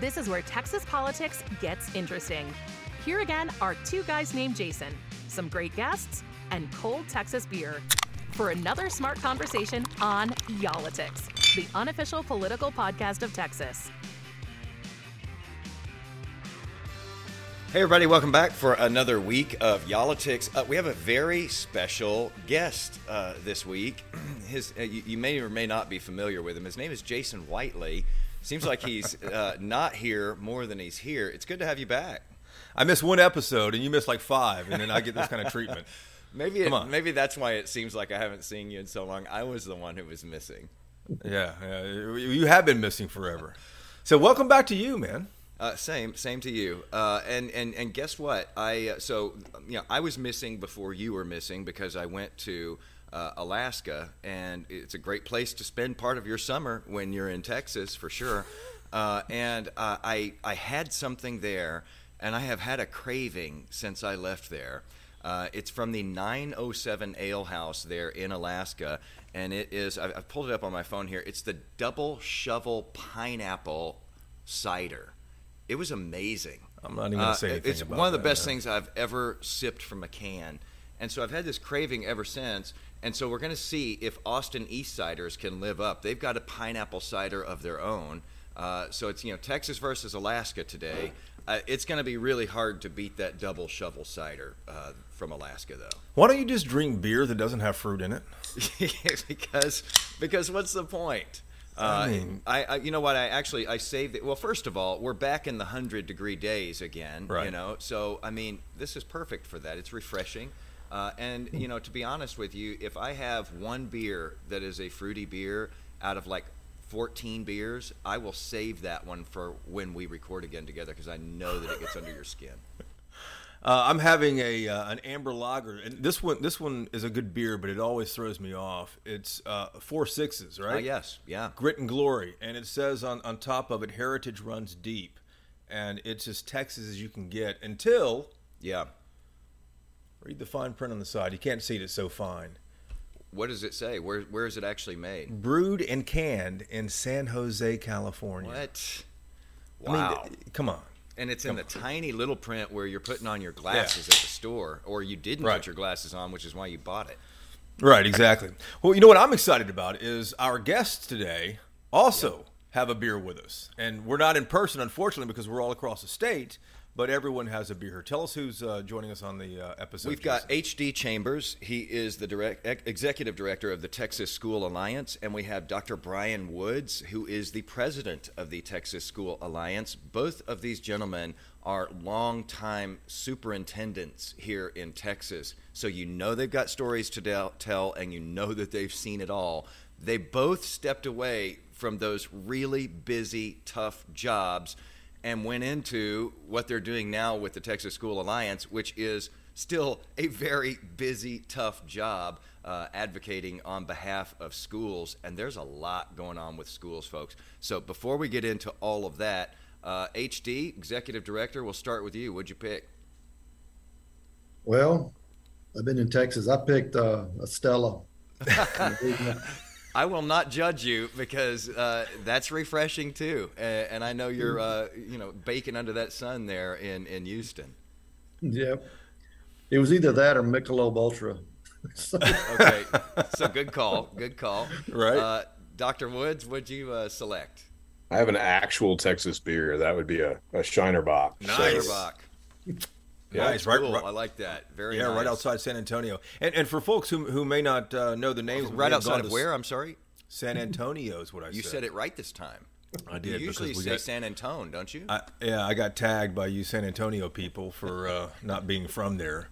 This is where Texas politics gets interesting. Here again are two guys named Jason, some great guests, and cold Texas beer for another smart conversation on Y'all-itics, the unofficial political podcast of Texas. Hey, everybody, welcome back for another week of Y'all-itics. Uh, we have a very special guest uh, this week. His, uh, you, you, may or may not be familiar with him. His name is Jason Whiteley. Seems like he's uh, not here more than he's here. It's good to have you back. I missed one episode, and you missed like five, and then I get this kind of treatment. maybe it, maybe that's why it seems like I haven't seen you in so long. I was the one who was missing. Yeah, yeah you have been missing forever. So welcome back to you, man. Uh, same, same to you. Uh, and and and guess what? I uh, so you know I was missing before you were missing because I went to uh, Alaska, and it's a great place to spend part of your summer when you're in Texas for sure. Uh, and uh, I I had something there, and I have had a craving since I left there. it's from the 907 Ale House there in Alaska, and it is I've, I've pulled it up on my phone here. It's the double shovel pineapple cider. It was amazing. I'm not even going to say uh, anything. It's one of the best things I've ever sipped from a can, and so I've had this craving ever since. And so we're going to see if Austin East Ciders can live up. They've got a pineapple cider of their own. Uh, so it's you know Texas versus Alaska today. Uh, it's going to be really hard to beat that double shovel cider uh, from Alaska, though. Why don't you just drink beer that doesn't have fruit in it? because because what's the point? I uh, mean, I, I, you know what? I actually I saved it. Well, first of all, we're back in the hundred degree days again. Right. You know, so I mean, this is perfect for that. It's refreshing. Uh, and you know, to be honest with you, if I have one beer that is a fruity beer out of like 14 beers, I will save that one for when we record again together because I know that it gets under your skin. Uh, I'm having a uh, an amber lager, and this one this one is a good beer, but it always throws me off. It's uh, four sixes, right? Uh, yes, yeah. Grit and glory, and it says on on top of it, heritage runs deep, and it's as Texas as you can get until yeah. Read the fine print on the side. You can't see it; it's so fine. What does it say? Where where is it actually made? Brewed and canned in San Jose, California. What? Wow! I mean, come on. And it's in the tiny little print where you're putting on your glasses yeah. at the store, or you didn't right. put your glasses on, which is why you bought it. Right, exactly. Well, you know what I'm excited about is our guests today also have a beer with us. And we're not in person, unfortunately, because we're all across the state but everyone has a beer. Tell us who's uh, joining us on the uh, episode. We've got H.D. Chambers. He is the direct, executive director of the Texas School Alliance, and we have Dr. Brian Woods, who is the president of the Texas School Alliance. Both of these gentlemen are longtime superintendents here in Texas, so you know they've got stories to tell, and you know that they've seen it all. They both stepped away from those really busy, tough jobs and went into what they're doing now with the Texas School Alliance, which is still a very busy, tough job uh, advocating on behalf of schools. And there's a lot going on with schools, folks. So before we get into all of that, uh, HD, Executive Director, we'll start with you. What'd you pick? Well, I've been in Texas. I picked uh, a Stella. I will not judge you because uh, that's refreshing too, and, and I know you're uh, you know baking under that sun there in in Houston. Yeah, it was either that or Michelob Ultra. okay, so good call, good call. Right, uh, Doctor Woods, would you uh, select? I have an actual Texas beer. That would be a, a Shiner Bock. Nice. Bock. Nice, right, right, I like that. Very yeah, nice. right outside San Antonio. And and for folks who who may not uh, know the names, right outside of where? I'm sorry. San Antonio is what I said. you said. said it right this time. I did. You usually say got, San Antonio, don't you? I, yeah, I got tagged by you San Antonio people for uh, not being from there.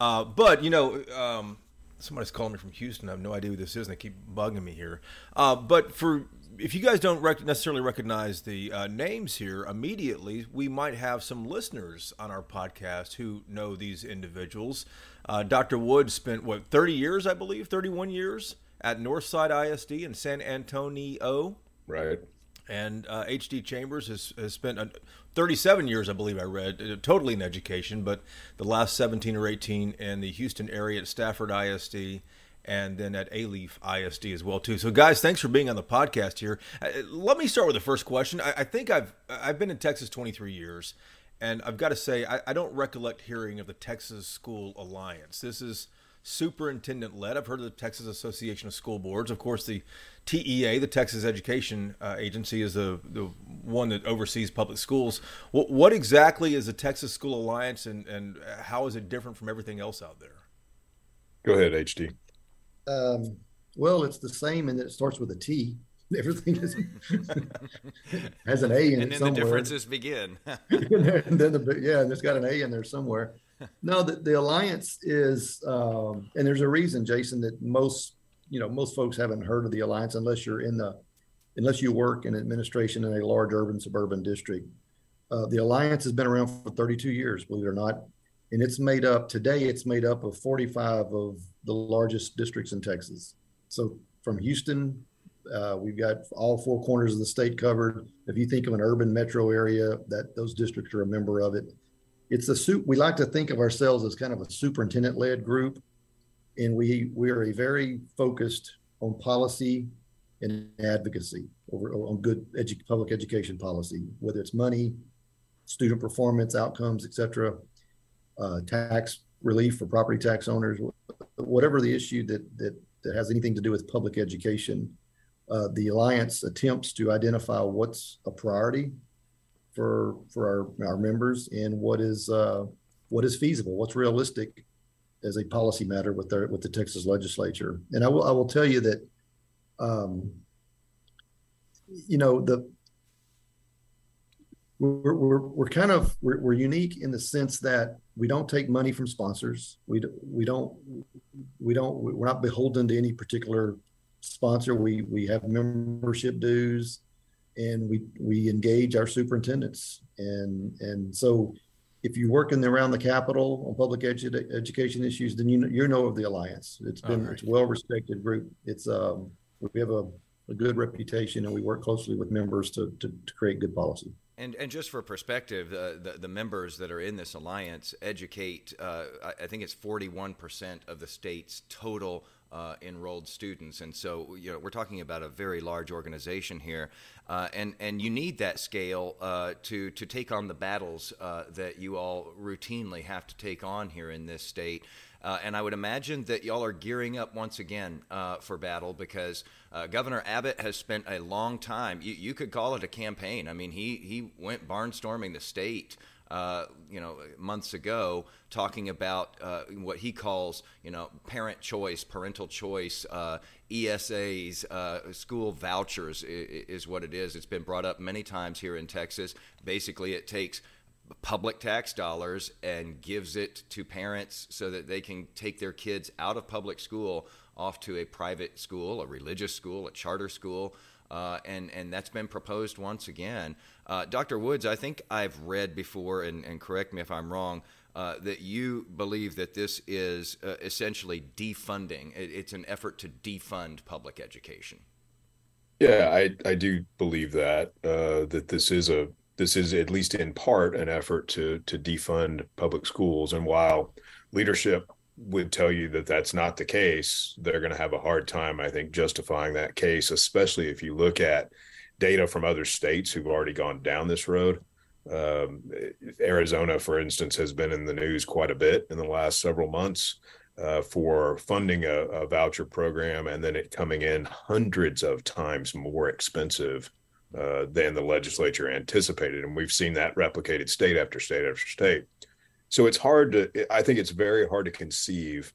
Uh, but you know, um, somebody's calling me from Houston. I have no idea who this is, and they keep bugging me here. Uh, but for if you guys don't rec- necessarily recognize the uh, names here immediately, we might have some listeners on our podcast who know these individuals. Uh, Dr. Wood spent what 30 years, I believe, 31 years at Northside ISD in San Antonio. Right. And uh, H.D. Chambers has, has spent uh, 37 years, I believe I read, uh, totally in education, but the last 17 or 18 in the Houston area at Stafford ISD and then at Alief ISD as well too. So, guys, thanks for being on the podcast here. Uh, let me start with the first question. I, I think I've I've been in Texas 23 years, and I've got to say I, I don't recollect hearing of the Texas School Alliance. This is superintendent led. I've heard of the Texas Association of School Boards. Of course, the TEA, the Texas Education uh, Agency, is the the one that oversees public schools. What, what exactly is the Texas School Alliance, and and how is it different from everything else out there? Go ahead, HD. Um, well, it's the same, and it starts with a T. Everything is, has an A in and it then somewhere. the differences begin. and then the yeah, and it's got an A in there somewhere. No, the, the alliance is, um, and there's a reason, Jason, that most you know most folks haven't heard of the alliance unless you're in the unless you work in administration in a large urban suburban district. Uh, the alliance has been around for 32 years, believe it or not, and it's made up today. It's made up of 45 of the largest districts in Texas. So from Houston, uh, we've got all four corners of the state covered. If you think of an urban metro area, that those districts are a member of it. It's a soup. We like to think of ourselves as kind of a superintendent-led group, and we we are a very focused on policy and advocacy over on good edu- public education policy, whether it's money, student performance, outcomes, etc., uh, tax relief for property tax owners, whatever the issue that that that has anything to do with public education. Uh, the alliance attempts to identify what's a priority for for our, our members and what is uh, what is feasible, what's realistic as a policy matter with the with the Texas legislature. And I will I will tell you that, um, you know the we're, we're, we're kind of we're, we're unique in the sense that we don't take money from sponsors. We do, we don't we don't we're not beholden to any particular sponsor. We we have membership dues, and we we engage our superintendents. And and so, if you work in the, around the capital on public edu- education issues, then you know, you know of the alliance. It's been right. it's a well respected group. It's um we have a, a good reputation, and we work closely with members to to, to create good policy. And, and just for perspective, uh, the, the members that are in this alliance educate, uh, I, I think it's 41% of the state's total uh, enrolled students. And so, you know, we're talking about a very large organization here. Uh, and, and you need that scale uh, to, to take on the battles uh, that you all routinely have to take on here in this state. Uh, and I would imagine that y'all are gearing up once again uh, for battle because uh, Governor Abbott has spent a long time. You, you could call it a campaign. I mean, he he went barnstorming the state. Uh, you know, months ago, talking about uh, what he calls, you know, parent choice, parental choice, uh, ESAs, uh, school vouchers is, is what it is. It's been brought up many times here in Texas. Basically, it takes public tax dollars and gives it to parents so that they can take their kids out of public school off to a private school, a religious school, a charter school. Uh, and, and that's been proposed once again. Uh, Dr. Woods, I think I've read before, and, and correct me if I'm wrong, uh, that you believe that this is uh, essentially defunding. It, it's an effort to defund public education. Yeah, I, I do believe that uh, that this is a this is at least in part an effort to to defund public schools. And while leadership would tell you that that's not the case, they're going to have a hard time, I think, justifying that case, especially if you look at data from other states who've already gone down this road. Um, Arizona, for instance, has been in the news quite a bit in the last several months uh, for funding a, a voucher program and then it coming in hundreds of times more expensive uh, than the legislature anticipated. And we've seen that replicated state after state after state. So it's hard to, I think it's very hard to conceive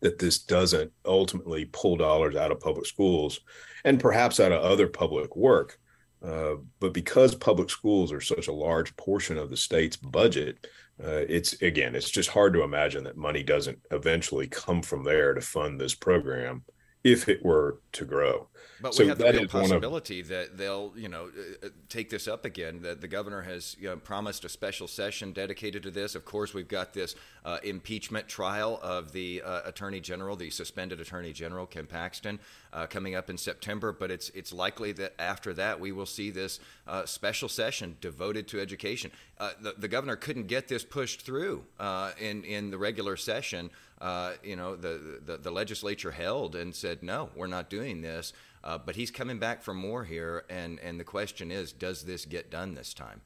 that this doesn't ultimately pull dollars out of public schools and perhaps out of other public work. Uh, but because public schools are such a large portion of the state's budget, uh, it's again, it's just hard to imagine that money doesn't eventually come from there to fund this program if it were to grow. But So we have the that real one of- possibility that they'll, you know, uh, uh, take this up again. That the governor has you know, promised a special session dedicated to this. Of course, we've got this uh, impeachment trial of the uh, attorney general, the suspended attorney general Ken Paxton, uh, coming up in September. But it's it's likely that after that we will see this uh, special session devoted to education. Uh, the, the governor couldn't get this pushed through uh, in in the regular session uh, you know, the, the, the legislature held and said, no, we're not doing this. Uh, but he's coming back for more here, and and the question is, does this get done this time?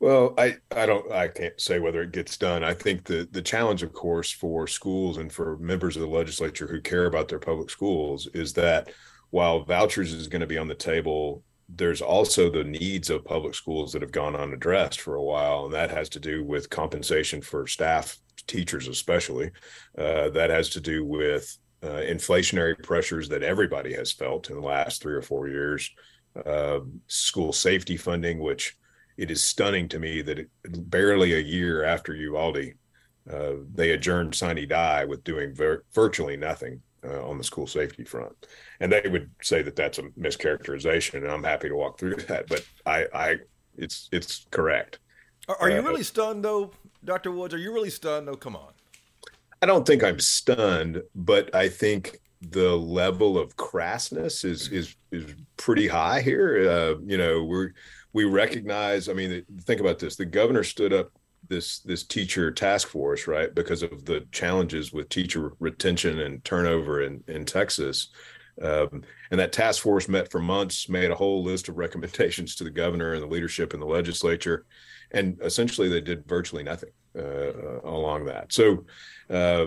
Well, I, I don't I can't say whether it gets done. I think the the challenge, of course, for schools and for members of the legislature who care about their public schools is that while vouchers is going to be on the table, there's also the needs of public schools that have gone unaddressed for a while, and that has to do with compensation for staff, teachers especially. Uh, that has to do with uh, inflationary pressures that everybody has felt in the last three or four years. Uh, school safety funding, which it is stunning to me that it, barely a year after Uvalde, uh, they adjourned sine die with doing vir- virtually nothing uh, on the school safety front. And they would say that that's a mischaracterization, and I'm happy to walk through that. But I, I it's it's correct. Are, you uh, really stunned though, Doctor Woods? Are you really stunned? No, come on. I don't think I'm stunned, but I think the level of crassness is is is pretty high here. Uh, you know, we we recognize. I mean, think about this: the governor stood up this this teacher task force, right, because of the challenges with teacher retention and turnover in in Texas. Um, and that task force met for months, made a whole list of recommendations to the governor and the leadership in the legislature, and essentially they did virtually nothing uh, uh along that. So, uh,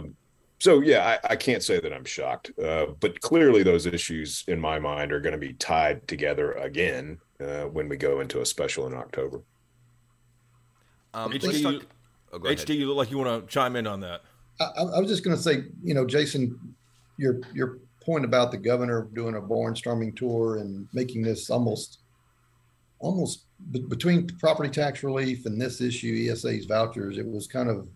so yeah, I, I, can't say that I'm shocked, uh, but clearly those issues in my mind are going to be tied together again uh, when we go into a special in October. Um, HD, you, oh, HD, you look like you want to chime in on that. I, I was just going to say, you know, Jason, your your point about the governor doing a barnstorming tour and making this almost almost between property tax relief and this issue, ESA's vouchers, it was kind of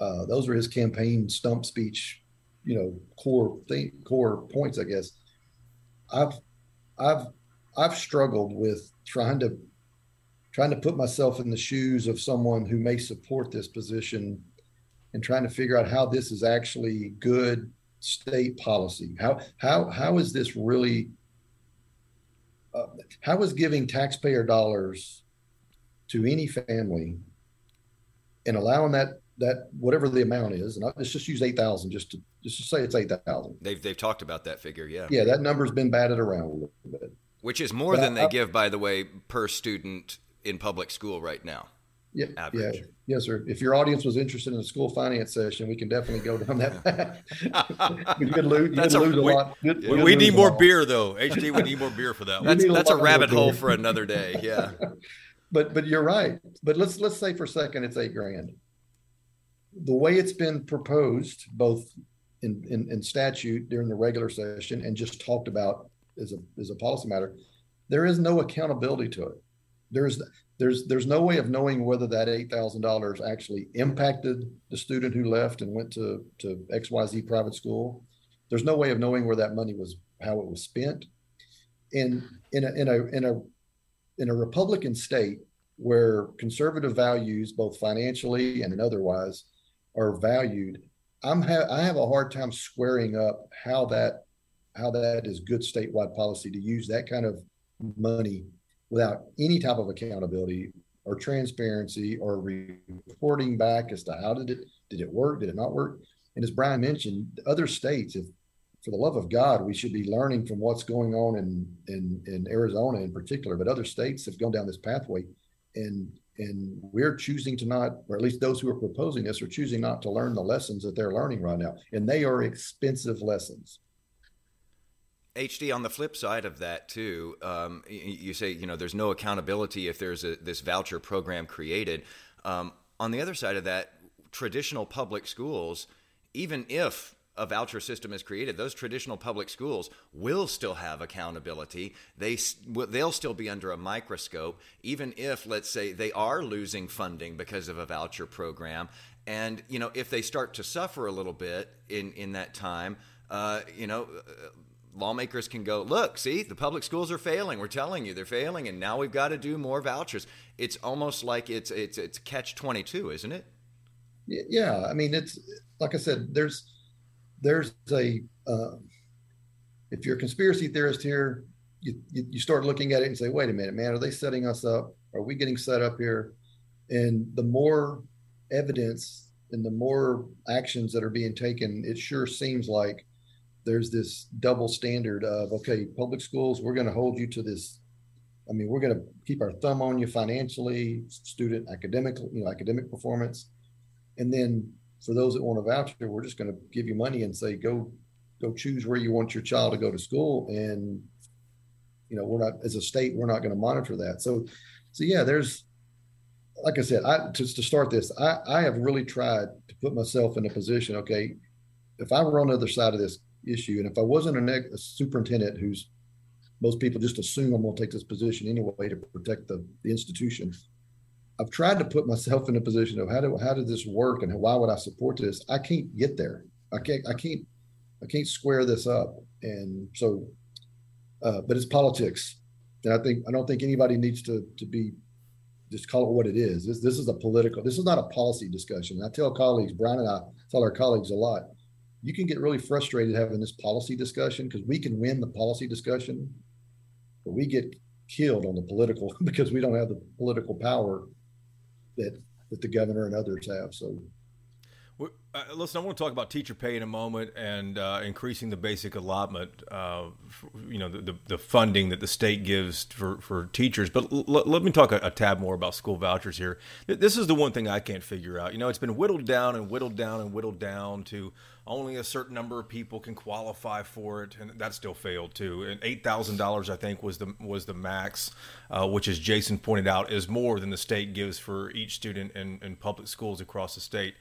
uh, those were his campaign stump speech, you know, core thing, core points, I guess. I've I've I've struggled with trying to trying to put myself in the shoes of someone who may support this position and trying to figure out how this is actually good state policy. How how how is this really? Uh, how is giving taxpayer dollars to any family and allowing that that whatever the amount is, and let's just use eight thousand, just to just to say it's eight thousand. They've they've talked about that figure, yeah. Yeah, that number's been batted around a little bit. Which is more but than I, they give, by the way, per student in public school right now. Yeah, average. yeah, yes, sir. If your audience was interested in a school finance session, we can definitely go down that path. you could lose, you That's could a, lose a, lot. We, we need more beer, though. HD, we need more beer for that. That's, that's a, a rabbit hole for another day. Yeah. but but you're right. But let's let's say for a second it's eight grand. The way it's been proposed, both in, in, in statute during the regular session and just talked about as a as a policy matter, there is no accountability to it. There's there's there's no way of knowing whether that eight thousand dollars actually impacted the student who left and went to to XYZ private school. There's no way of knowing where that money was how it was spent. In in a in a in a in a Republican state where conservative values, both financially and otherwise, are valued, I'm ha- I have a hard time squaring up how that how that is good statewide policy to use that kind of money without any type of accountability or transparency or reporting back as to how did it did it work did it not work. And as brian mentioned other states if for the love of god we should be learning from what's going on in in, in arizona in particular but other states have gone down this pathway and and we're choosing to not or at least those who are proposing this are choosing not to learn the lessons that they're learning right now. And they are expensive lessons HD on the flip side of that too, um, you say you know there's no accountability if there's a, this voucher program created. Um, on the other side of that, traditional public schools, even if a voucher system is created, those traditional public schools will still have accountability. They they'll still be under a microscope, even if let's say they are losing funding because of a voucher program. And you know if they start to suffer a little bit in in that time, uh, you know lawmakers can go, look, see, the public schools are failing. We're telling you they're failing, and now we've got to do more vouchers. It's almost like it's it's it's catch twenty two, isn't it? Yeah, I mean, it's like I said. There's there's a uh, if you're a conspiracy theorist here, you, you you start looking at it and say, wait a minute, man, are they setting us up? Are we getting set up here? And the more evidence and the more actions that are being taken, it sure seems like there's this double standard of okay, public schools, we're going to hold you to this. I mean, we're going to keep our thumb on you financially, student academic, you know, academic performance, and then for those that want a voucher, we're just going to give you money and say go go choose where you want your child to go to school, and you know, we're not as a state, we're not going to monitor that. So, so yeah, there's like I said, I just to start this, I, I have really tried to put myself in a position. Okay, if I were on the other side of this issue, and if I wasn't a, superintendent who's most people just assume I'm going to take this position anyway to protect the, the institution. I've tried to put myself in a position of how do how did this work and why would I support this? I can't get there. I can't I can't I can't square this up. And so, uh, but it's politics, and I think I don't think anybody needs to to be just call it what it is. This this is a political. This is not a policy discussion. I tell colleagues, Brian and I tell our colleagues a lot. You can get really frustrated having this policy discussion because we can win the policy discussion, but we get killed on the political because we don't have the political power that that the governor and others have. So uh, listen, I want to talk about teacher pay in a moment and uh, increasing the basic allotment, uh, for, you know, the, the, the, funding that the state gives for, for teachers. But l- let me talk a, a, tad more about school vouchers here. This is the one thing I can't figure out. You know, it's been whittled down and whittled down and whittled down to only a certain number of people can qualify for it, and that still failed too. And eight thousand dollars, I think, was the was the max, uh, which, as Jason pointed out, is more than the state gives for each student in, in public schools across the state.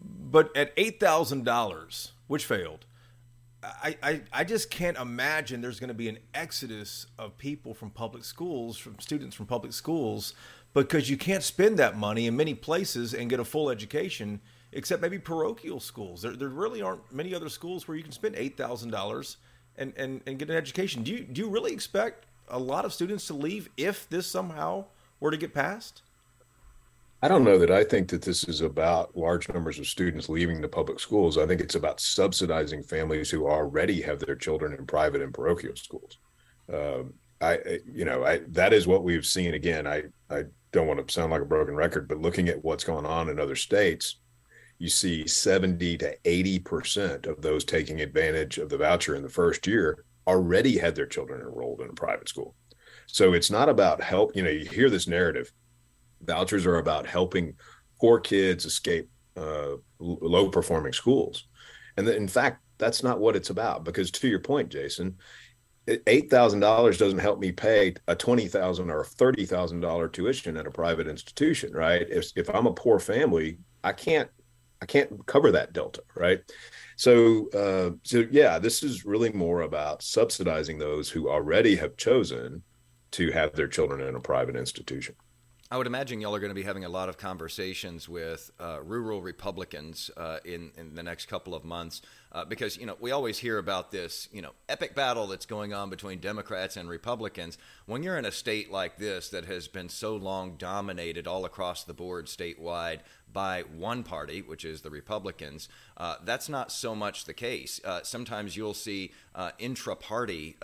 But at eight thousand dollars, which failed, I, I, I just can't imagine there's going to be an exodus of people from public schools, from students from public schools, because you can't spend that money in many places and get a full education, except maybe parochial schools. There, there really aren't many other schools where you can spend eight thousand dollars and, and, and get an education. Do you do you really expect a lot of students to leave if this somehow were to get passed? I don't know that I think that this is about large numbers of students leaving the public schools. I think it's about subsidizing families who already have their children in private and parochial schools. Um, I, you know, I that is what we've seen. Again, I, I don't want to sound like a broken record, but looking at what's going on in other states, you see 70 to 80 percent of those taking advantage of the voucher in the first year already had their children enrolled in a private school. So it's not about help. You know, you hear this narrative Vouchers are about helping poor kids escape uh, low performing schools. And in fact, that's not what it's about because to your point, Jason, eight thousand dollars doesn't help me pay a twenty thousand or thirty thousand dollar tuition at a private institution, right? If if I'm a poor family, I can't I can't cover that delta, right? So uh, so yeah, this is really more about subsidizing those who already have chosen to have their children in a private institution. I would imagine y'all are going to be having a lot of conversations with uh, rural Republicans uh, in in the next couple of months uh, because you know we always hear about this you know epic battle that's going on between Democrats and Republicans. When you're in a state like this that has been so long dominated all across the board statewide by one party, which is the Republicans, uh, that's not so much the case. Uh, sometimes you'll see uh, intra-party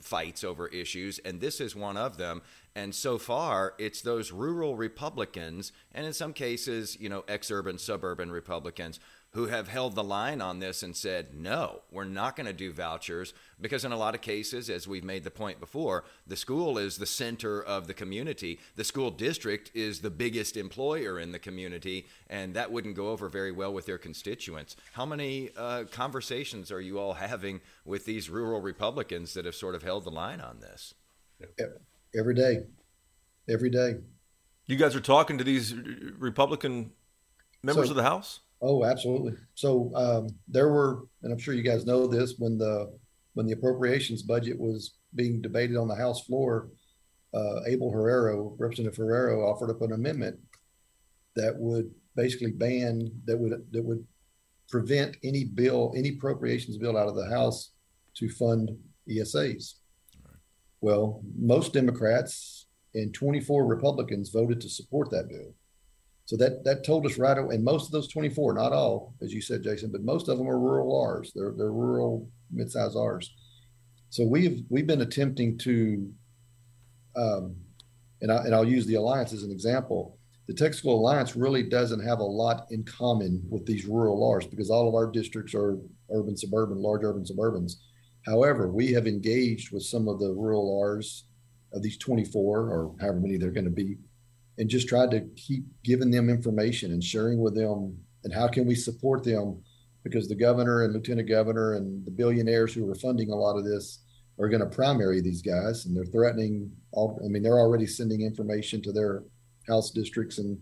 fights over issues, and this is one of them. And so far, it's those rural Republicans, and in some cases, you know, ex urban, suburban Republicans, who have held the line on this and said, no, we're not going to do vouchers. Because in a lot of cases, as we've made the point before, the school is the center of the community. The school district is the biggest employer in the community, and that wouldn't go over very well with their constituents. How many uh, conversations are you all having with these rural Republicans that have sort of held the line on this? every day, every day. You guys are talking to these Republican members so, of the House. Oh, absolutely. So um, there were, and I'm sure you guys know this, when the when the appropriations budget was being debated on the House floor, uh, Abel Herrero, Representative Herrero, offered up an amendment that would basically ban that would that would prevent any bill, any appropriations bill out of the House to fund ESAs. Well, most Democrats and 24 Republicans voted to support that bill. So that that told us right away, and most of those 24, not all, as you said, Jason, but most of them are rural R's. They're they're rural midsize R's. So we've we've been attempting to, um, and I and I'll use the alliance as an example. the Texas Alliance really doesn't have a lot in common with these rural Rs because all of our districts are urban, suburban, large urban suburbans. However, we have engaged with some of the rural Rs of these 24 or however many they're going to be and just tried to keep giving them information and sharing with them and how can we support them? Because the governor and lieutenant governor and the billionaires who are funding a lot of this are going to primary these guys and they're threatening all i mean they're already sending information to their house districts and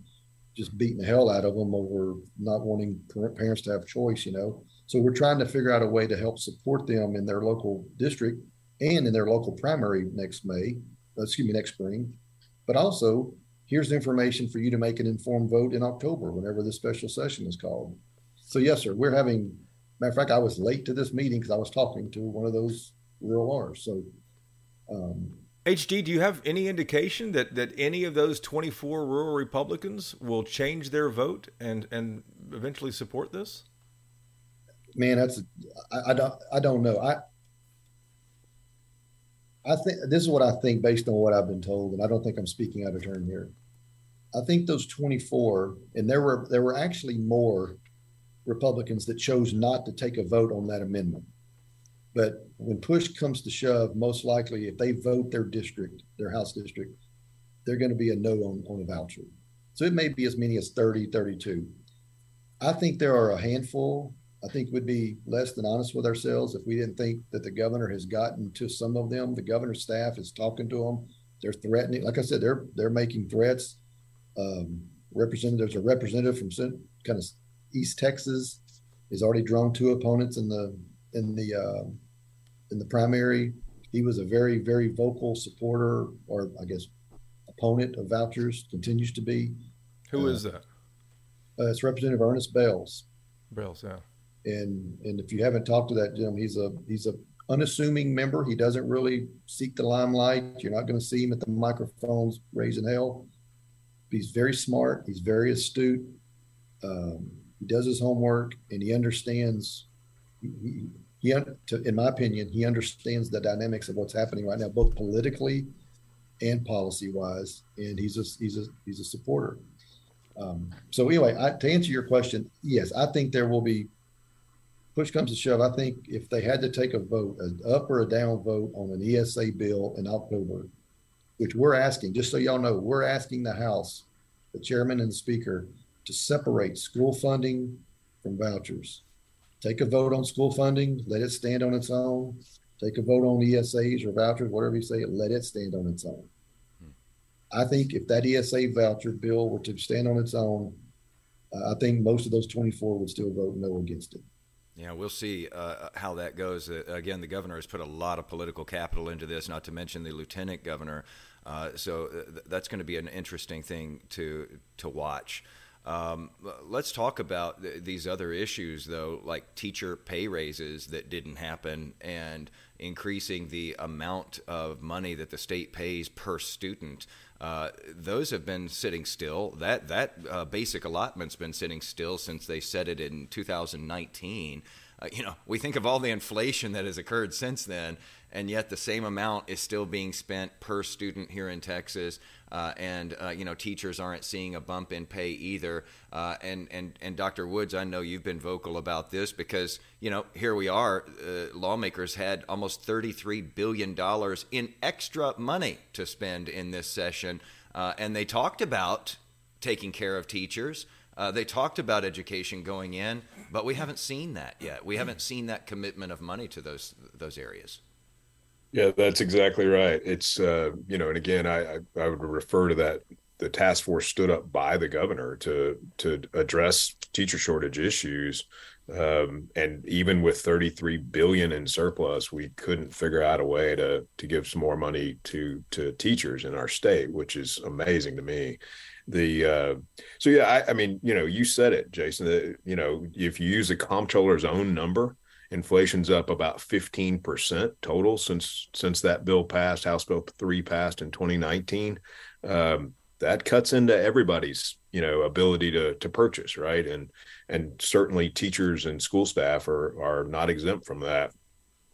just beating the hell out of them over not wanting parents to have choice you know? So we're trying to figure out a way to help support them in their local district and in their local primary next may excuse me next spring. But also here's the information for you to make an informed vote in october whenever this special session is called so yes sir we're having matter of fact i was late to this meeting because i was talking to one of those rural R's. So, um, HD, do you have any indication that, that any of those 24 rural Republicans will change their vote and, and eventually support this? Man, that's I, I don't I don't know. I I think this is what I think based on what I've been told, and I don't think I'm speaking out of turn here. I think those 24, and there were there were actually more Republicans that chose not to take a vote on that amendment. But when push comes to shove, most likely if they vote their district, their House district, they're going to be a no on, on a voucher. So it may be as many as 30, 32. I think there are a handful. I think we'd be less than honest with ourselves if we didn't think that the governor has gotten to some of them. The governor's staff is talking to them. They're threatening. Like I said, they're they're making threats. Um, representatives, a representative from kind of East Texas, is already drawn two opponents in the in the uh, in the primary. He was a very very vocal supporter, or I guess opponent of vouchers. Continues to be. Who uh, is that? Uh, it's Representative Ernest Bailes. Bailes, yeah. And and if you haven't talked to that Jim, he's a he's a unassuming member. He doesn't really seek the limelight. You're not going to see him at the microphones raising hell. He's very smart. He's very astute. Um, he does his homework and he understands. He, he, to, in my opinion, he understands the dynamics of what's happening right now, both politically and policy wise, and he's a he's a he's a supporter. Um, so anyway, I, to answer your question, yes, I think there will be. Push comes to shove. I think if they had to take a vote, an up or a down vote on an ESA bill in October, which we're asking, just so y'all know, we're asking the House, the chairman and the speaker, to separate school funding from vouchers take a vote on school funding, let it stand on its own. Take a vote on ESAs or vouchers, whatever you say, let it stand on its own. Hmm. I think if that ESA voucher bill were to stand on its own, uh, I think most of those 24 would still vote no against it. Yeah, we'll see uh, how that goes. Uh, again, the governor has put a lot of political capital into this, not to mention the lieutenant governor. Uh, so uh, th- that's going to be an interesting thing to to watch. Um, let's talk about th- these other issues, though, like teacher pay raises that didn't happen and increasing the amount of money that the state pays per student. Uh, those have been sitting still. That that uh, basic allotment's been sitting still since they set it in 2019. Uh, you know, we think of all the inflation that has occurred since then, and yet the same amount is still being spent per student here in Texas. Uh, and uh, you know, teachers aren't seeing a bump in pay either. Uh, and and and Dr. Woods, I know you've been vocal about this because you know here we are. Uh, lawmakers had almost 33 billion dollars in extra money to spend in this session, uh, and they talked about taking care of teachers. Uh, they talked about education going in, but we haven't seen that yet. We haven't seen that commitment of money to those those areas. Yeah, that's exactly right. It's uh, you know, and again, I, I I would refer to that. The task force stood up by the governor to to address teacher shortage issues, um, and even with 33 billion in surplus, we couldn't figure out a way to to give some more money to to teachers in our state, which is amazing to me the uh, so yeah I, I, mean you know you said it jason that you know if you use the comptroller's own number inflation's up about 15% total since since that bill passed house bill 3 passed in 2019 um, that cuts into everybody's you know ability to to purchase right? And and certainly teachers and school staff are are not exempt from that.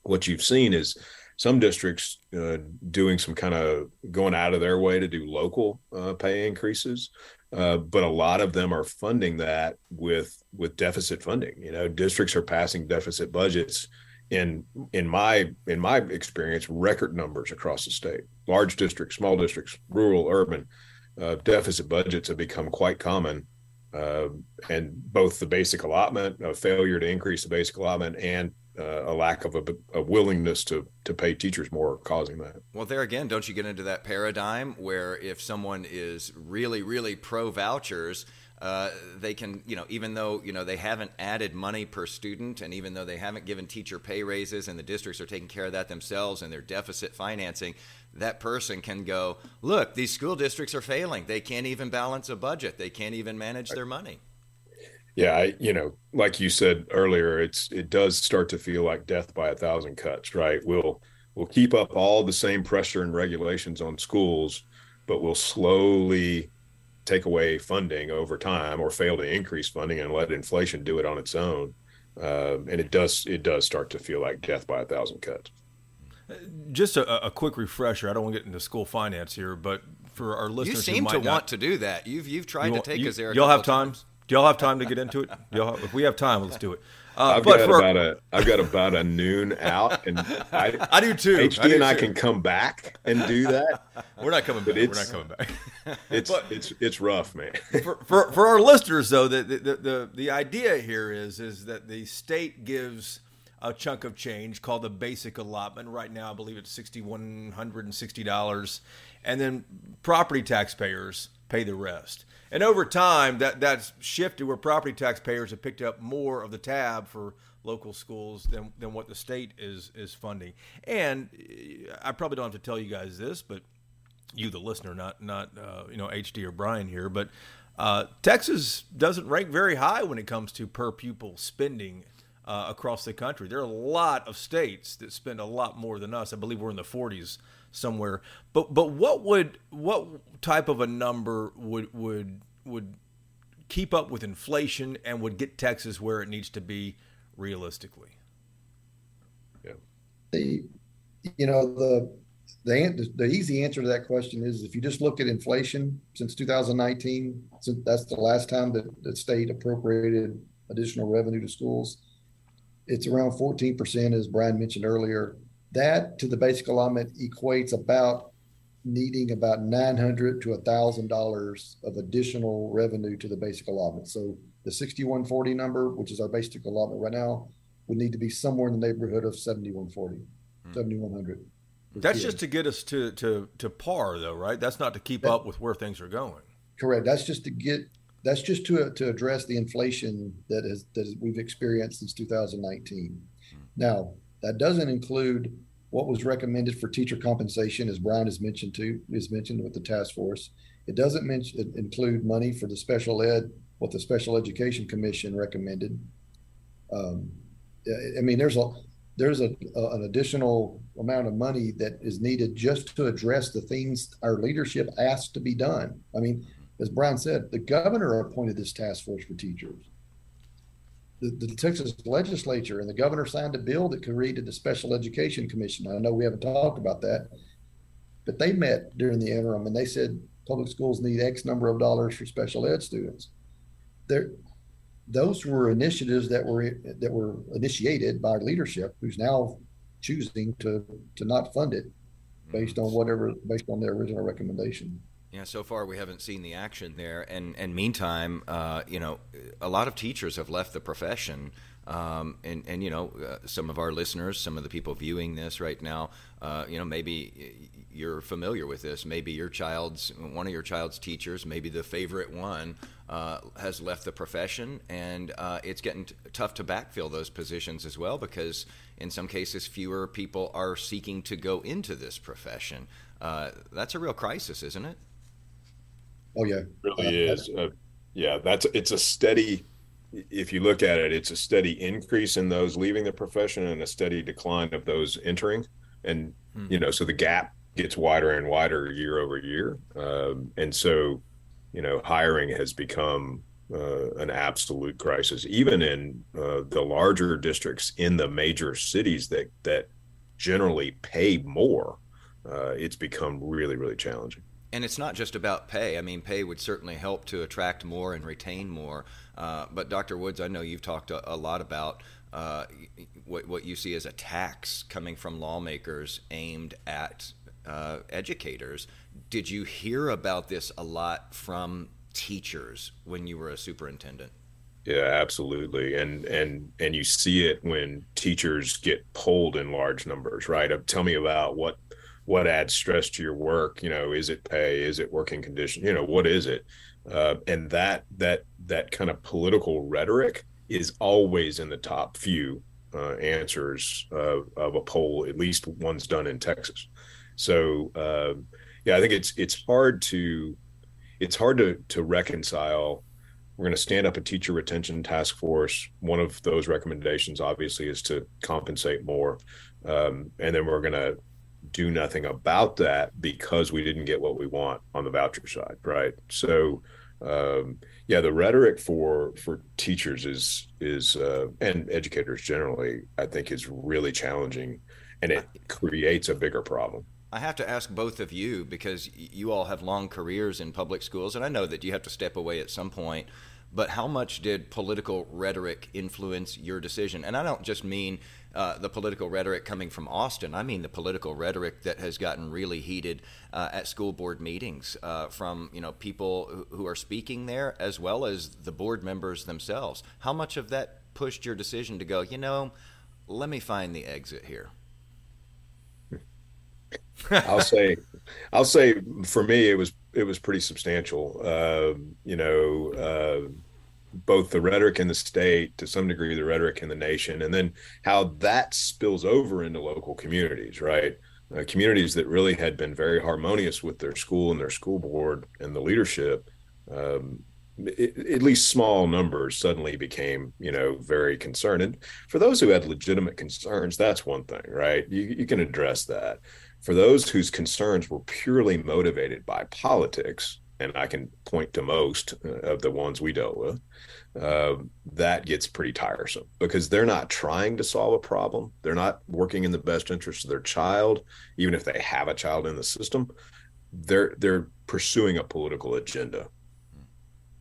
What you've seen is some districts uh, doing some kind of going out of their way to do local uh, pay increases. uh, but a lot of them are funding that with with deficit funding. You know, districts are passing deficit budgets in in my in my experience record numbers across the state. Large districts, small districts, rural, urban, uh, deficit budgets have become quite common. Uh, and both the basic allotment, a failure to increase the basic allotment, and uh, a lack of a, a, willingness to to pay teachers more causing that. Well, there again, don't you get into that paradigm where if someone is really, really pro vouchers, uh, they can, you know, even though you know they haven't added money per student, and even though they haven't given teacher pay raises, and the districts are taking care of that themselves, and their deficit financing, that person can go, look, these school districts are failing. They can't even balance a budget. They can't even manage their money yeah I, you know like you said earlier it's it does start to feel like death by a thousand cuts right? We'll we'll keep up all the same pressure and regulations on schools but we'll slowly take away funding over time or fail to increase funding and let inflation do it on its own. Um, and it does it does start to feel like death by a thousand cuts. Just a, a quick refresher. I don't want to get into school finance here but for our listeners you seem to not, want to do that. You've you've tried to take you, us there you'll have time? times. Do y'all have time to get into it? Y'all, if we have time, let's do it. Uh, I've got about a I've got about a noon out, and I, I do too. HD I and too. I can come back and do that. We're not coming back. We're not coming back. It's but, it's it's rough, man. For, for, for our listeners, though, the, the the the idea here is is that the state gives a chunk of change called the basic allotment. Right now, I believe it's sixty one hundred and sixty dollars, and then property taxpayers pay the rest. And over time, that that's shifted where property taxpayers have picked up more of the tab for local schools than, than what the state is is funding. And I probably don't have to tell you guys this, but you, the listener, not not uh, you know HD or Brian here, but uh, Texas doesn't rank very high when it comes to per pupil spending uh, across the country. There are a lot of states that spend a lot more than us. I believe we're in the 40s somewhere. But but what would what type of a number would would would keep up with inflation and would get Texas where it needs to be realistically? Yeah. The you know the the the easy answer to that question is if you just look at inflation since 2019, since that's the last time that the state appropriated additional revenue to schools, it's around 14%, as Brian mentioned earlier. That to the basic allotment equates about needing about 900 to $1,000 of additional revenue to the basic allotment. So the 6140 number, which is our basic allotment right now, would need to be somewhere in the neighborhood of 7140, hmm. 7100. That's just to get us to, to, to par though, right? That's not to keep that, up with where things are going. Correct. That's just to get, that's just to, to address the inflation that has, that we've experienced since 2019. Hmm. Now, that doesn't include what was recommended for teacher compensation, as Brian has mentioned too, is mentioned with the task force. It doesn't mention include money for the special ed, what the Special Education Commission recommended. Um, I mean, there's a there's a, a, an additional amount of money that is needed just to address the things our leadership asked to be done. I mean, as Brian said, the governor appointed this task force for teachers the, the, Texas legislature and the governor signed a bill that created the Special Education Commission. I know we haven't talked about that, but they met during the interim and they said public schools need X number of dollars for special ed students. There, those were initiatives that were that were initiated by leadership, who's now choosing to to not fund it based on mm-hmm. whatever based on their original recommendation. Yeah, so far we haven't seen the action there, and and meantime, uh, you know, a lot of teachers have left the profession, um, and and you know, uh, some of our listeners, some of the people viewing this right now, uh, you know, maybe you're familiar with this. Maybe your child's one of your child's teachers, maybe the favorite one, uh, has left the profession, and uh, it's getting t- tough to backfill those positions as well because in some cases fewer people are seeking to go into this profession. Uh, that's a real crisis, isn't it? Oh yeah, really uh, is. Uh, yeah, that's it's a steady. If you look at it, it's a steady increase in those leaving the profession and a steady decline of those entering, and hmm. you know, so the gap gets wider and wider year over year, um, and so you know, hiring has become uh, an absolute crisis, even in uh, the larger districts in the major cities that that generally pay more. Uh, it's become really, really challenging And it's not just about pay. I mean, pay would certainly help to attract more and retain more. Uh, but Dr. Woods, I know you've talked a, a lot about uh, what, what you see as a tax coming from lawmakers aimed at uh, educators. Did you hear about this a lot from teachers when you were a superintendent? Yeah, absolutely. And and and you see it when teachers get pulled in large numbers, right? Tell me about what what adds stress to your work you know is it pay is it working condition you know what is it? Uh, and that that that kind of political rhetoric is always in the top few uh, answers of, of a poll at least one's done in texas. So uh, yeah i think it's it's hard to it's hard to to reconcile. We're going to stand up a teacher retention task force. One of those recommendations obviously is to compensate more. Um, and then we're going to do nothing about that because we didn't get what we want on the voucher side, right? So, um, yeah, the rhetoric for for teachers is is uh, and educators generally, I think, is really challenging, and it creates a bigger problem. I have to ask both of you because you all have long careers in public schools, and I know that you have to step away at some point. But how much did political rhetoric influence your decision? And I don't just mean uh, the political rhetoric coming from Austin. I mean the political rhetoric that has gotten really heated uh, at school board meetings uh, from you know people who are speaking there as well as the board members themselves. How much of that pushed your decision to go? You know, let me find the exit here. I'll say, I'll say for me it was it was pretty substantial. Uh, you know, uh, both the rhetoric in the state, to some degree, the rhetoric in the nation, and then how that spills over into local communities, right? Uh, communities that really had been very harmonious with their school and their school board and the leadership. Um, it, at least small numbers suddenly became, you know, very concerned. And for those who had legitimate concerns, that's one thing, right? You, you can address that. For those whose concerns were purely motivated by politics, and I can point to most uh, of the ones we dealt with, uh, that gets pretty tiresome because they're not trying to solve a problem. They're not working in the best interest of their child, even if they have a child in the system. They're they're pursuing a political agenda.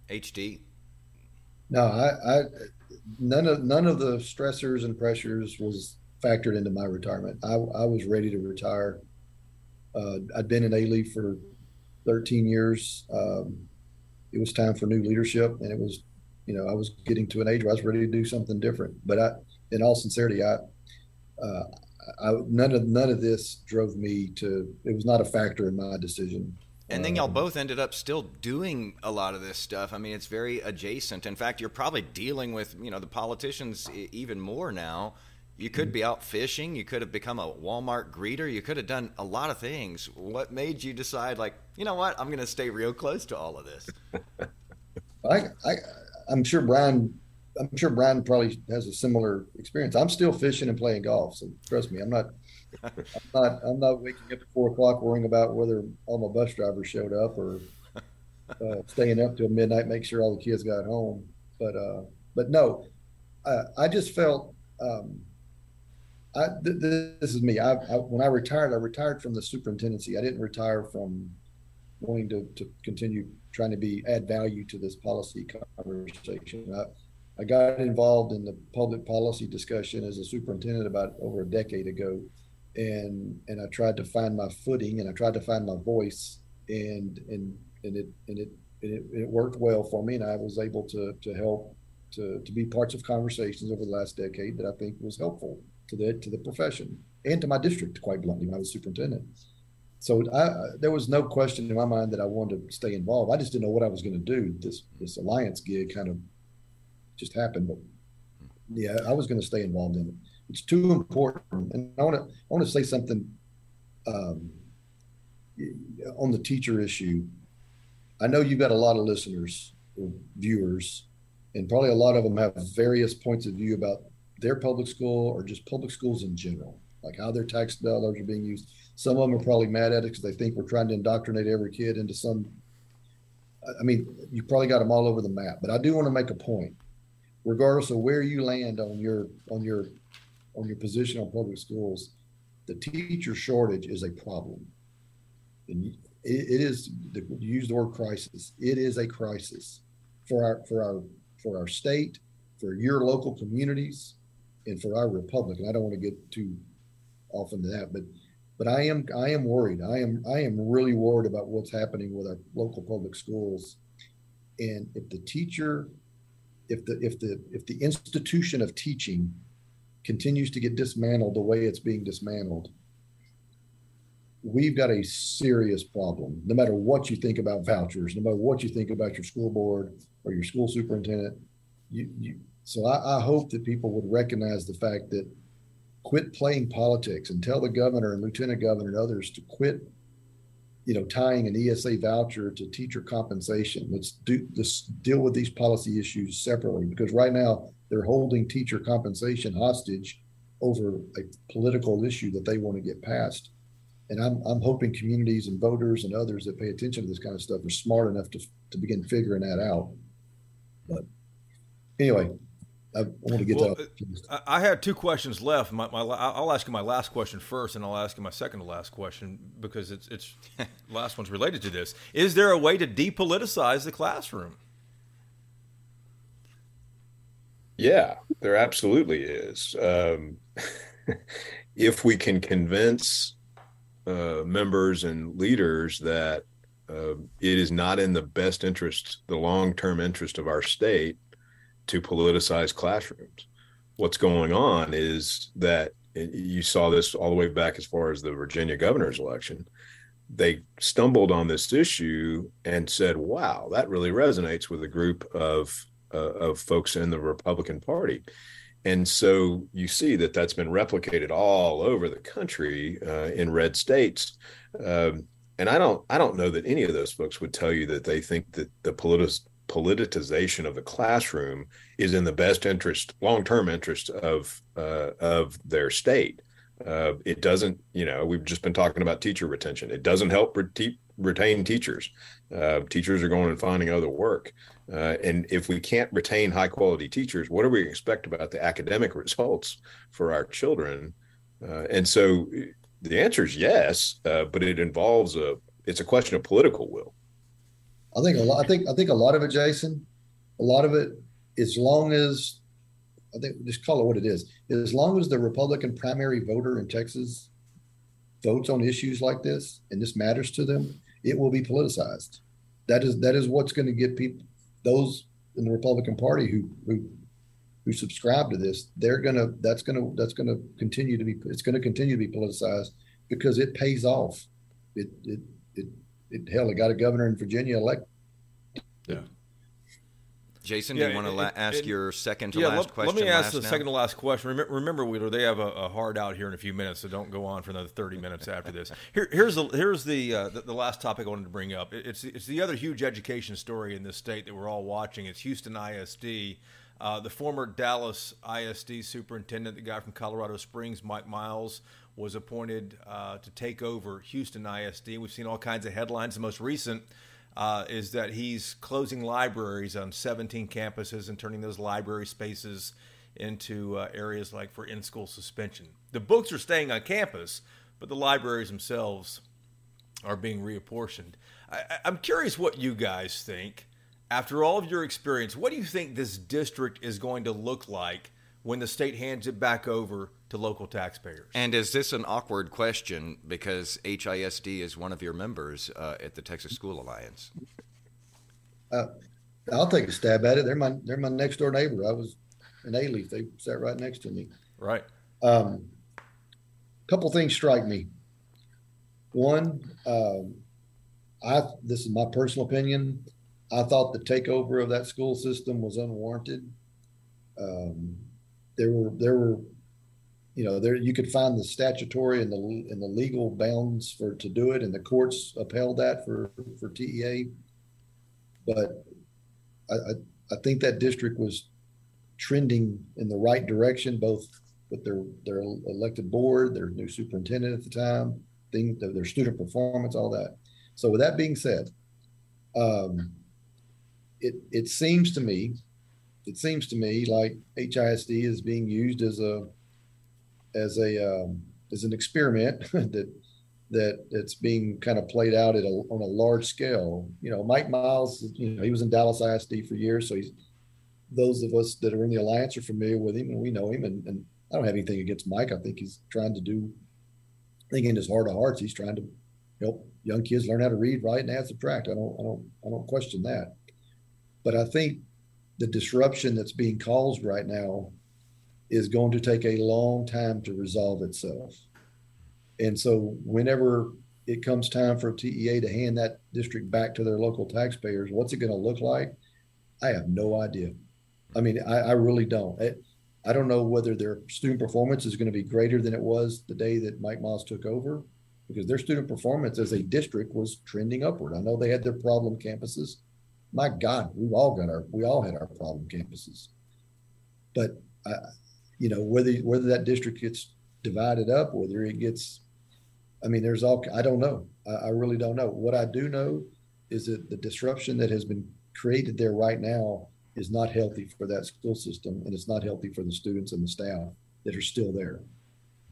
HD. No, I, I none of none of the stressors and pressures was factored into my retirement. I, I was ready to retire. Uh, I'd been in Alief for 13 years. Um, it was time for new leadership, and it was, you know, I was getting to an age where I was ready to do something different. But I, in all sincerity, I, uh, I none of none of this drove me to. It was not a factor in my decision. And then y'all um, both ended up still doing a lot of this stuff. I mean, it's very adjacent. In fact, you're probably dealing with you know the politicians even more now you could be out fishing. You could have become a Walmart greeter. You could have done a lot of things. What made you decide, like, you know what, I'm going to stay real close to all of this? I, I, I'm sure Brian, I'm sure Brian probably has a similar experience. I'm still fishing and playing golf, so trust me, I'm not, I'm not, I'm not waking up at four o'clock worrying about whether all my bus drivers showed up or uh, staying up till midnight, make sure all the kids got home. But, uh, but no, uh, I just felt. Um, I, th- this is me. I, I, when I retired, I retired from the superintendency. I didn't retire from wanting to, to continue trying to be add value to this policy conversation. I, I got involved in the public policy discussion as a superintendent about over a decade ago, and and I tried to find my footing and I tried to find my voice, and and and it and it it, it worked well for me, and I was able to to help to to be parts of conversations over the last decade that I think was helpful to the to the profession and to my district, quite bluntly, when I was superintendent. So I, there was no question in my mind that I wanted to stay involved. I just didn't know what I was going to do. This this alliance gig kind of just happened, but yeah, I was going to stay involved in it. It's too important, and I want to I want to say something um, on the teacher issue. I know you've got a lot of listeners viewers, and probably a lot of them have various points of view about their public school or just public schools in general, like how their tax dollars are being used. Some of them are probably mad at it because they think we're trying to indoctrinate every kid into some. I mean, you probably got them all over the map. But I do want to make a point, regardless of where you land on your on your on your position on public schools, the teacher shortage is a problem. And it, it is the, use the word crisis. It is a crisis for our for our for our state, for your local communities, and for our republic. And I don't want to get too off into that, but but I am I am worried. I am I am really worried about what's happening with our local public schools. And if the teacher, if the if the if the institution of teaching continues to get dismantled the way it's being dismantled, we've got a serious problem. No matter what you think about vouchers, no matter what you think about your school board or your school superintendent, you, you so I, I hope that people would recognize the fact that quit playing politics and tell the governor and lieutenant governor and others to quit you know tying an esa voucher to teacher compensation. Let's do let's deal with these policy issues separately because right now they're holding teacher compensation hostage over a political issue that they want to get passed. And i'm, I'm hoping communities and voters and others that pay attention to this kind of stuff are smart enough to, to begin figuring that out. But anyway I, want to get well, that. Uh, I had two questions left. My, my, I'll ask you my last question first, and I'll ask you my second to last question because it's it's last one's related to this. Is there a way to depoliticize the classroom? Yeah, there absolutely is. Um, if we can convince uh, members and leaders that uh, it is not in the best interest, the long term interest of our state to politicize classrooms. What's going on is that you saw this all the way back as far as the Virginia governor's election. They stumbled on this issue and said, "Wow, that really resonates with a group of uh, of folks in the Republican Party." And so you see that that's been replicated all over the country uh, in red states. Um, and I don't I don't know that any of those folks would tell you that they think that the politi- politicization of the classroom is in the best interest, long-term interest of uh, of their state. Uh, it doesn't, you know, we've just been talking about teacher retention. It doesn't help re- retain teachers. Uh, teachers are going and finding other work. Uh, and if we can't retain high quality teachers, what do we expect about the academic results for our children? Uh, and so the answer is yes, uh, but it involves a, it's a question of political will. I think a lot. I think I think a lot of it, Jason. A lot of it, as long as I think just call it what it is. As long as the Republican primary voter in Texas votes on issues like this and this matters to them, it will be politicized. That is that is what's going to get people those in the Republican Party who who who subscribe to this. They're gonna that's gonna that's gonna continue to be it's going to continue to be politicized because it pays off. It it it it, hell, it got a governor in Virginia elected. Yeah. Jason, yeah, do you want to la- ask it, your second to yeah, last let, question? Let me ask the now? second to last question. Remember, remember Wheeler, they have a, a, hard out here in a few minutes, so don't go on for another thirty minutes after this. Here, here's the here's the, uh, the, the last topic I wanted to bring up. It's it's the other huge education story in this state that we're all watching. It's Houston ISD. Uh, the former Dallas ISD superintendent, the guy from Colorado Springs, Mike Miles, was appointed uh, to take over Houston ISD. We've seen all kinds of headlines. The most recent uh, is that he's closing libraries on 17 campuses and turning those library spaces into uh, areas like for in school suspension. The books are staying on campus, but the libraries themselves are being reapportioned. I, I'm curious what you guys think. After all of your experience, what do you think this district is going to look like when the state hands it back over to local taxpayers. And is this an awkward question because HISD is one of your members uh, at the Texas School Alliance? Uh, I'll take a stab at it. They're my they're my next door neighbor. I was in Alief. They sat right next to me. Right. Um, couple things strike me. One, um, I this is my personal opinion. I thought the takeover of that school system was unwarranted. Um, there were there were you know, there you could find the statutory and the and the legal bounds for to do it, and the courts upheld that for for TEA. But I, I, I think that district was trending in the right direction, both with their their elected board, their new superintendent at the time, thing, their student performance, all that. So with that being said, um, it it seems to me, it seems to me like HISD is being used as a as a um, as an experiment that that it's being kind of played out at a, on a large scale. You know, Mike Miles, you know, he was in Dallas ISD for years, so he's those of us that are in the alliance are familiar with him and we know him. And, and I don't have anything against Mike. I think he's trying to do. I think in his heart of hearts, he's trying to help young kids learn how to read, write, and add, subtract. I don't, I don't, I don't question that. But I think the disruption that's being caused right now is going to take a long time to resolve itself. And so, whenever it comes time for TEA to hand that district back to their local taxpayers, what's it going to look like? I have no idea. I mean, I, I really don't. I, I don't know whether their student performance is going to be greater than it was the day that Mike Miles took over, because their student performance as a district was trending upward. I know they had their problem campuses. My God, we've all got our, we all had our problem campuses. But, uh, you know, whether whether that district gets divided up, whether it gets, I mean, there's all, I don't know. I, I really don't know. What I do know is that the disruption that has been created there right now is not healthy for that school system and it's not healthy for the students and the staff that are still there.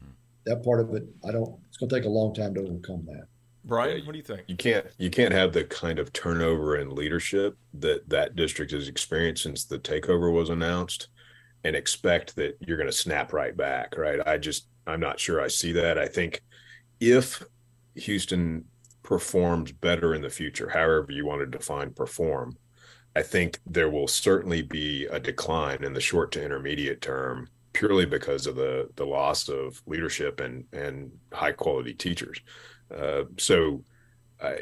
Hmm. That part of it, I don't, it's going to take a long time to overcome that. Brian, what do you think? You can't you can't have the kind of turnover in leadership that that district has experienced since the takeover was announced, and expect that you're going to snap right back. Right? I just I'm not sure I see that. I think if Houston performs better in the future, however you want to define perform, I think there will certainly be a decline in the short to intermediate term purely because of the the loss of leadership and and high quality teachers. Uh, so,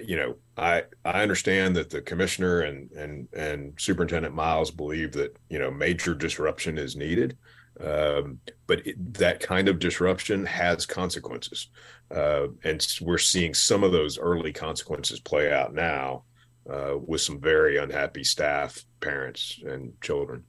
you know, I I understand that the commissioner and and and Superintendent Miles believe that you know major disruption is needed, um, but it, that kind of disruption has consequences, uh, and we're seeing some of those early consequences play out now uh, with some very unhappy staff, parents, and children.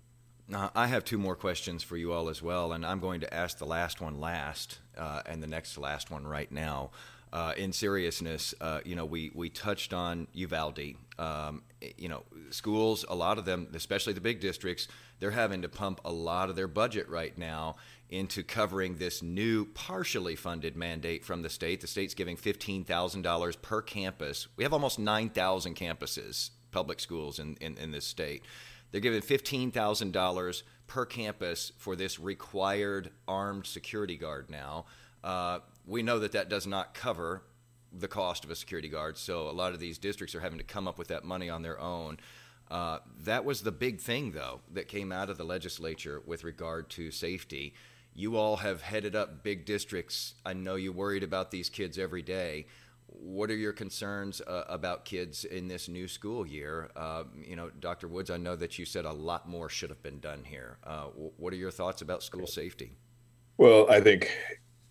I have two more questions for you all as well, and I'm going to ask the last one last uh, and the next last one right now. Uh, in seriousness, uh, you know, we, we touched on Uvalde. Um, you know, schools, a lot of them, especially the big districts, they're having to pump a lot of their budget right now into covering this new partially funded mandate from the state. The state's giving $15,000 per campus. We have almost 9,000 campuses, public schools in, in, in this state. They're giving $15,000 per campus for this required armed security guard now. Uh, we know that that does not cover the cost of a security guard, so a lot of these districts are having to come up with that money on their own. Uh, that was the big thing, though, that came out of the legislature with regard to safety you all have headed up big districts. I know you're worried about these kids every day. What are your concerns uh, about kids in this new school year? Uh, you know, Dr. Woods, I know that you said a lot more should have been done here. Uh, what are your thoughts about school safety? Well, I think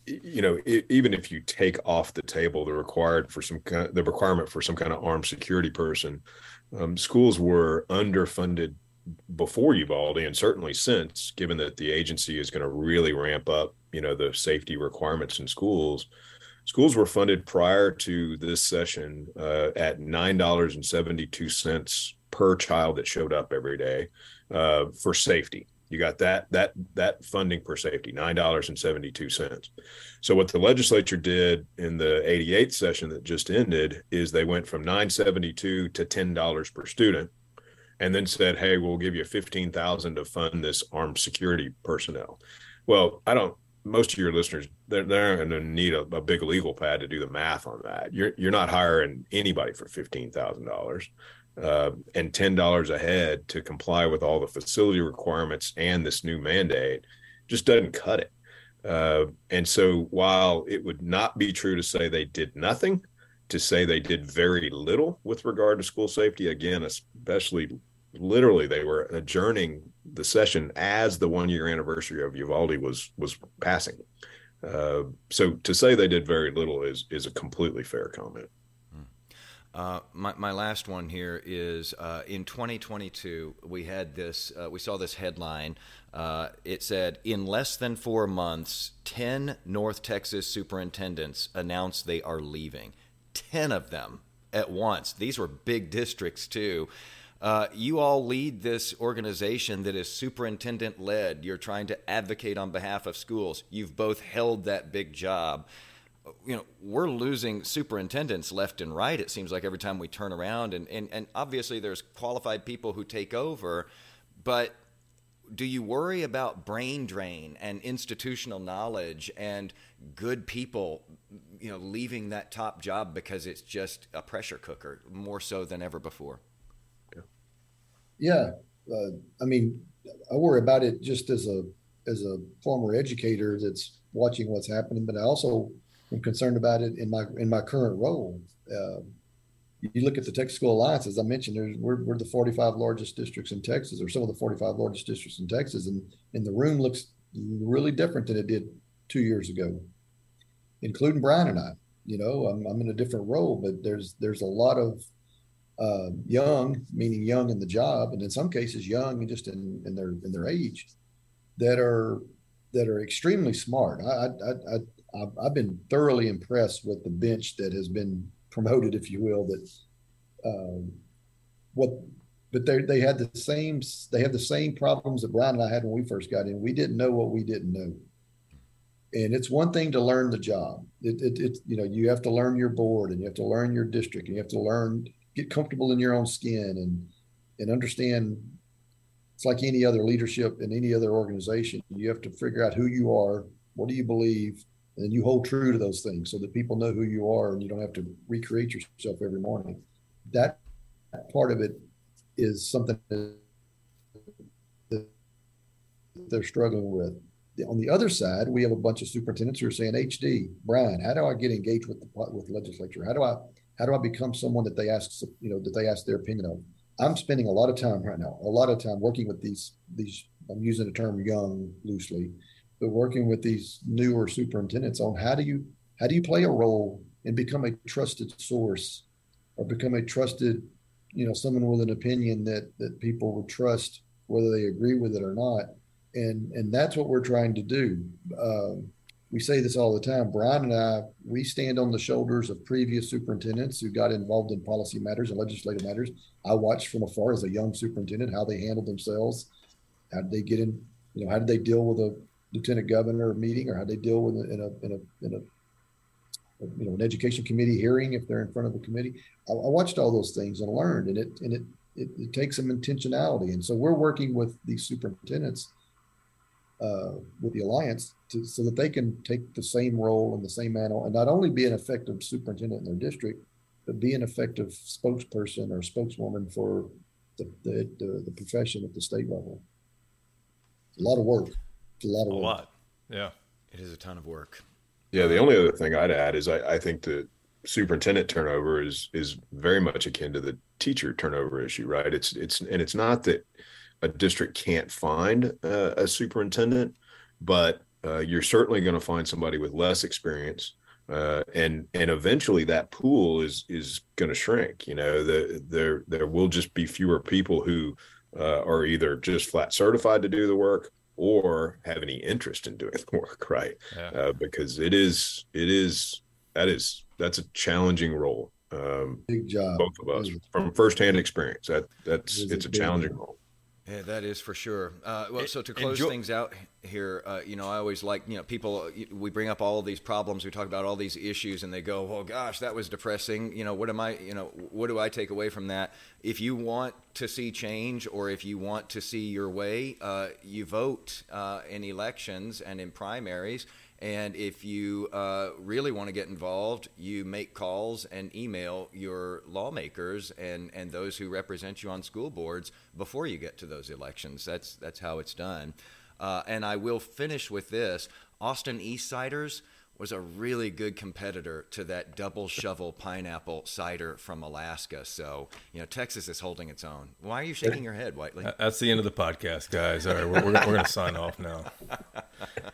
you know, even if you take off the table the required for some kind the requirement for some kind of armed security person, um, schools were underfunded before Uvalde and certainly since, given that the agency is going to really ramp up, you know, the safety requirements in schools. Schools were funded prior to this session uh, at nine dollars and seventy two cents per child that showed up every day uh, for safety. You got that that that funding per safety, nine dollars and seventy two cents. So what the legislature did in the eighty eighth session that just ended is they went from nine seventy two to ten dollars per student and then said, "Hey, we'll give you fifteen thousand to fund this armed security personnel." Well, I don't. Most of your listeners, they're they're going to need a, a, big legal pad to do the math on that. You're you're not hiring anybody for fifteen thousand uh, and ten dollars a head to comply with all the facility requirements and this new mandate. Just doesn't cut it. Uh, and so, while it would not be true to say they did nothing, to say they did very little with regard to school safety, again, especially literally they were adjourning the session as the one year anniversary of Uvalde was was passing. Uh, so to say they did very little is is a completely fair comment. Uh, my, my last one here is uh, in 2022 we had this uh, we saw this headline uh, it said in less than four months 10 north texas superintendents announced they are leaving 10 of them at once these were big districts too uh, you all lead this organization that is superintendent led. You're trying to advocate on behalf of schools. You've both held that big job. You know, we're losing superintendents left and right. It seems like every time we turn around, and, and, and obviously there's qualified people who take over, but do you worry about brain drain and institutional knowledge and good people, you know, leaving that top job because it's just a pressure cooker more so than ever before? Yeah, uh, I mean, I worry about it just as a as a former educator that's watching what's happening, but I also am concerned about it in my in my current role. Uh, you look at the Texas School Alliance, as I mentioned, we're, we're the 45 largest districts in Texas, or some of the 45 largest districts in Texas, and and the room looks really different than it did two years ago, including Brian and I. You know, I'm, I'm in a different role, but there's there's a lot of uh, young, meaning young in the job, and in some cases young and just in, in their in their age, that are that are extremely smart. I, I, I, I've been thoroughly impressed with the bench that has been promoted, if you will. That um, what, but they they had the same they have the same problems that Brian and I had when we first got in. We didn't know what we didn't know, and it's one thing to learn the job. It, it, it you know you have to learn your board and you have to learn your district and you have to learn get comfortable in your own skin and and understand it's like any other leadership in any other organization. You have to figure out who you are, what do you believe, and you hold true to those things so that people know who you are and you don't have to recreate yourself every morning. That part of it is something that they're struggling with. On the other side, we have a bunch of superintendents who are saying, "HD, Brian, how do I get engaged with the with legislature? How do I how do I become someone that they ask, you know, that they ask their opinion of? I'm spending a lot of time right now, a lot of time working with these these. I'm using the term young loosely, but working with these newer superintendents on how do you how do you play a role and become a trusted source, or become a trusted, you know, someone with an opinion that that people would trust whether they agree with it or not, and and that's what we're trying to do. Um, we say this all the time. Brian and I, we stand on the shoulders of previous superintendents who got involved in policy matters and legislative matters. I watched from afar as a young superintendent how they handled themselves. How did they get in? You know, how did they deal with a lieutenant governor meeting, or how they deal with a, in a in a in a you know an education committee hearing if they're in front of a committee. I, I watched all those things and learned, and it and it, it it takes some intentionality. And so we're working with these superintendents uh, with the alliance to, so that they can take the same role and the same mantle, and not only be an effective superintendent in their district, but be an effective spokesperson or spokeswoman for the, the, the, the profession at the state level. A lot of work. It's a lot of a lot. Yeah. It is a ton of work. Yeah, the only other thing I'd add is I, I think that superintendent turnover is is very much akin to the teacher turnover issue, right? It's it's and it's not that a district can't find uh, a superintendent, but uh, you're certainly going to find somebody with less experience, uh, and and eventually that pool is is going to shrink. You know, the, there there will just be fewer people who uh, are either just flat certified to do the work or have any interest in doing the work, right? Yeah. Uh, because it is it is that is that's a challenging role. Um, Big job, both of us from firsthand experience. That that's it's a challenging role. Yeah, that is for sure. Uh, well, so to close Enjoy- things out here, uh, you know, I always like, you know, people, we bring up all these problems, we talk about all these issues, and they go, oh gosh, that was depressing. You know, what am I, you know, what do I take away from that? If you want to see change or if you want to see your way, uh, you vote uh, in elections and in primaries and if you uh, really want to get involved, you make calls and email your lawmakers and, and those who represent you on school boards before you get to those elections. That's, that's how it's done. Uh, and I will finish with this Austin Eastciders was a really good competitor to that double shovel pineapple cider from Alaska. So, you know, Texas is holding its own. Why are you shaking your head, Whitely? That's the end of the podcast, guys. All right, we're, we're, we're going to sign off now.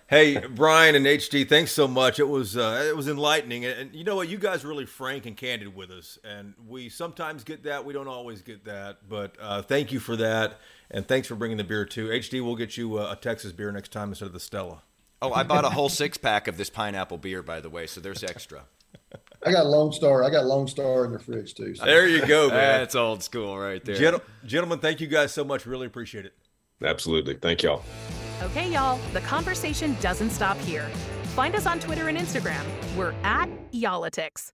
Hey, Brian and HD, thanks so much. It was uh, it was enlightening, and, you know what? You guys really frank and candid with us, and we sometimes get that. We don't always get that, but uh, thank you for that, and thanks for bringing the beer too. HD, we'll get you a, a Texas beer next time instead of the Stella. Oh, I bought a whole six pack of this pineapple beer, by the way. So there's extra. I got Lone Star. I got Lone Star in the fridge too. So. There you go, man. That's old school right there. Gentle- gentlemen, thank you guys so much. Really appreciate it. Absolutely. Thank y'all. Okay, y'all. The conversation doesn't stop here. Find us on Twitter and Instagram. We're at Y'all-itics.